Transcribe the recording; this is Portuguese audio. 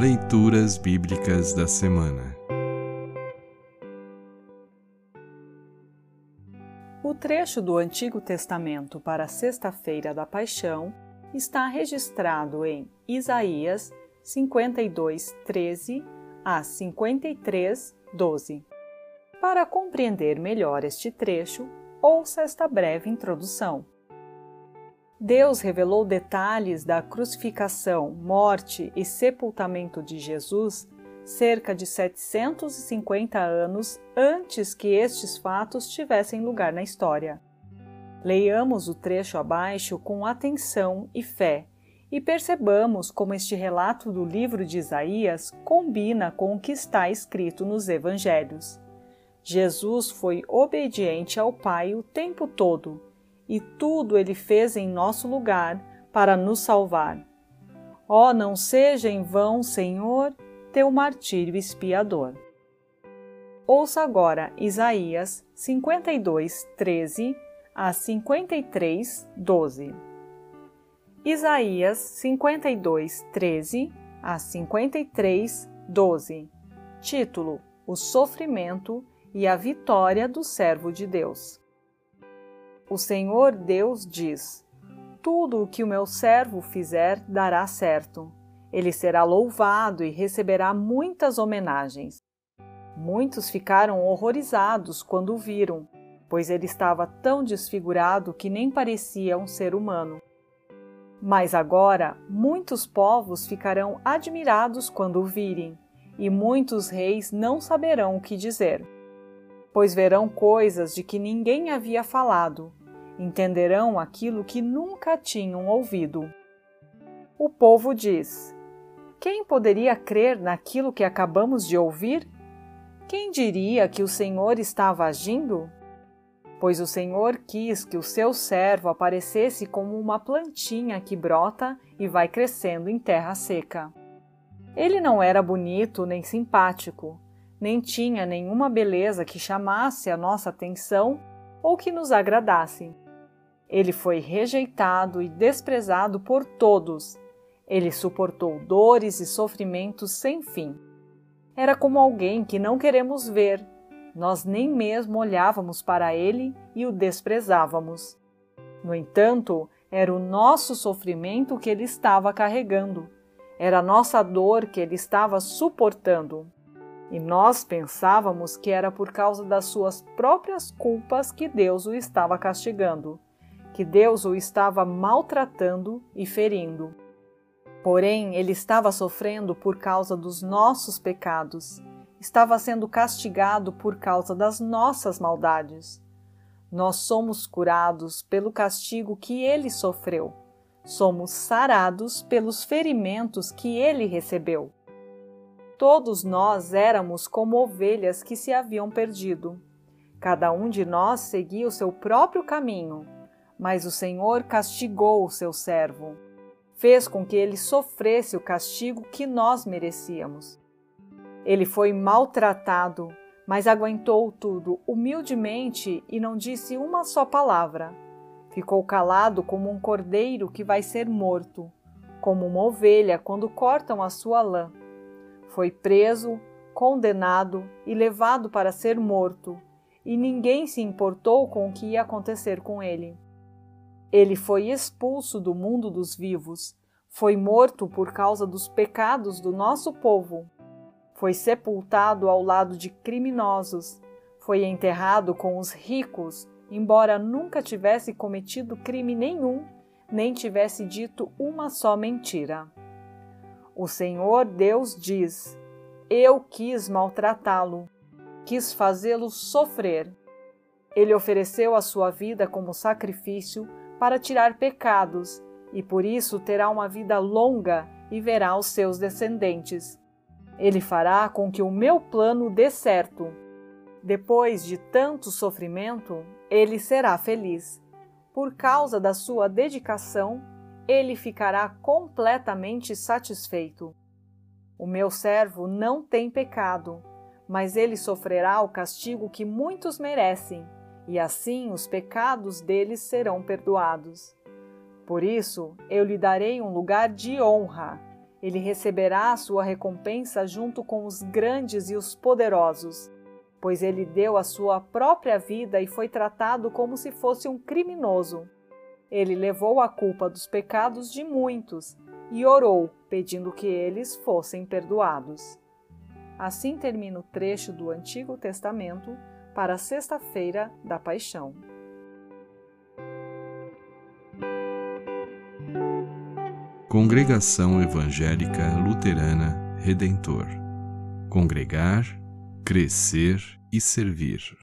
Leituras Bíblicas da Semana O trecho do Antigo Testamento para a Sexta-feira da Paixão está registrado em Isaías 52, 13 a 53, 12. Para compreender melhor este trecho, ouça esta breve introdução. Deus revelou detalhes da crucificação, morte e sepultamento de Jesus cerca de 750 anos antes que estes fatos tivessem lugar na história. Leiamos o trecho abaixo com atenção e fé e percebamos como este relato do livro de Isaías combina com o que está escrito nos Evangelhos. Jesus foi obediente ao Pai o tempo todo e tudo ele fez em nosso lugar para nos salvar. Ó, oh, não seja em vão, Senhor, teu martírio expiador. Ouça agora Isaías 52, 13 a 53, 12. Isaías 52, 13 a 53, 12. Título: O sofrimento e a vitória do servo de Deus. O Senhor Deus diz: Tudo o que o meu servo fizer dará certo. Ele será louvado e receberá muitas homenagens. Muitos ficaram horrorizados quando o viram, pois ele estava tão desfigurado que nem parecia um ser humano. Mas agora muitos povos ficarão admirados quando o virem, e muitos reis não saberão o que dizer, pois verão coisas de que ninguém havia falado entenderão aquilo que nunca tinham ouvido. O povo diz: Quem poderia crer naquilo que acabamos de ouvir? Quem diria que o Senhor estava agindo? Pois o Senhor quis que o seu servo aparecesse como uma plantinha que brota e vai crescendo em terra seca. Ele não era bonito nem simpático, nem tinha nenhuma beleza que chamasse a nossa atenção ou que nos agradasse. Ele foi rejeitado e desprezado por todos. Ele suportou dores e sofrimentos sem fim. Era como alguém que não queremos ver. Nós nem mesmo olhávamos para ele e o desprezávamos. No entanto, era o nosso sofrimento que ele estava carregando. Era a nossa dor que ele estava suportando. E nós pensávamos que era por causa das suas próprias culpas que Deus o estava castigando que Deus o estava maltratando e ferindo. Porém, ele estava sofrendo por causa dos nossos pecados, estava sendo castigado por causa das nossas maldades. Nós somos curados pelo castigo que ele sofreu, somos sarados pelos ferimentos que ele recebeu. Todos nós éramos como ovelhas que se haviam perdido. Cada um de nós seguia o seu próprio caminho mas o Senhor castigou o seu servo, fez com que ele sofresse o castigo que nós merecíamos. Ele foi maltratado, mas aguentou tudo humildemente e não disse uma só palavra. Ficou calado como um cordeiro que vai ser morto, como uma ovelha quando cortam a sua lã. Foi preso, condenado e levado para ser morto, e ninguém se importou com o que ia acontecer com ele. Ele foi expulso do mundo dos vivos, foi morto por causa dos pecados do nosso povo, foi sepultado ao lado de criminosos, foi enterrado com os ricos, embora nunca tivesse cometido crime nenhum, nem tivesse dito uma só mentira. O Senhor Deus diz: Eu quis maltratá-lo, quis fazê-lo sofrer. Ele ofereceu a sua vida como sacrifício para tirar pecados, e por isso terá uma vida longa e verá os seus descendentes. Ele fará com que o meu plano dê certo. Depois de tanto sofrimento, ele será feliz. Por causa da sua dedicação, ele ficará completamente satisfeito. O meu servo não tem pecado, mas ele sofrerá o castigo que muitos merecem e assim os pecados deles serão perdoados. Por isso eu lhe darei um lugar de honra, Ele receberá a sua recompensa junto com os grandes e os poderosos, pois ele deu a sua própria vida e foi tratado como se fosse um criminoso. Ele levou a culpa dos pecados de muitos e orou, pedindo que eles fossem perdoados. Assim termina o trecho do Antigo Testamento para a Sexta-feira da Paixão. Congregação Evangélica Luterana Redentor Congregar, Crescer e Servir.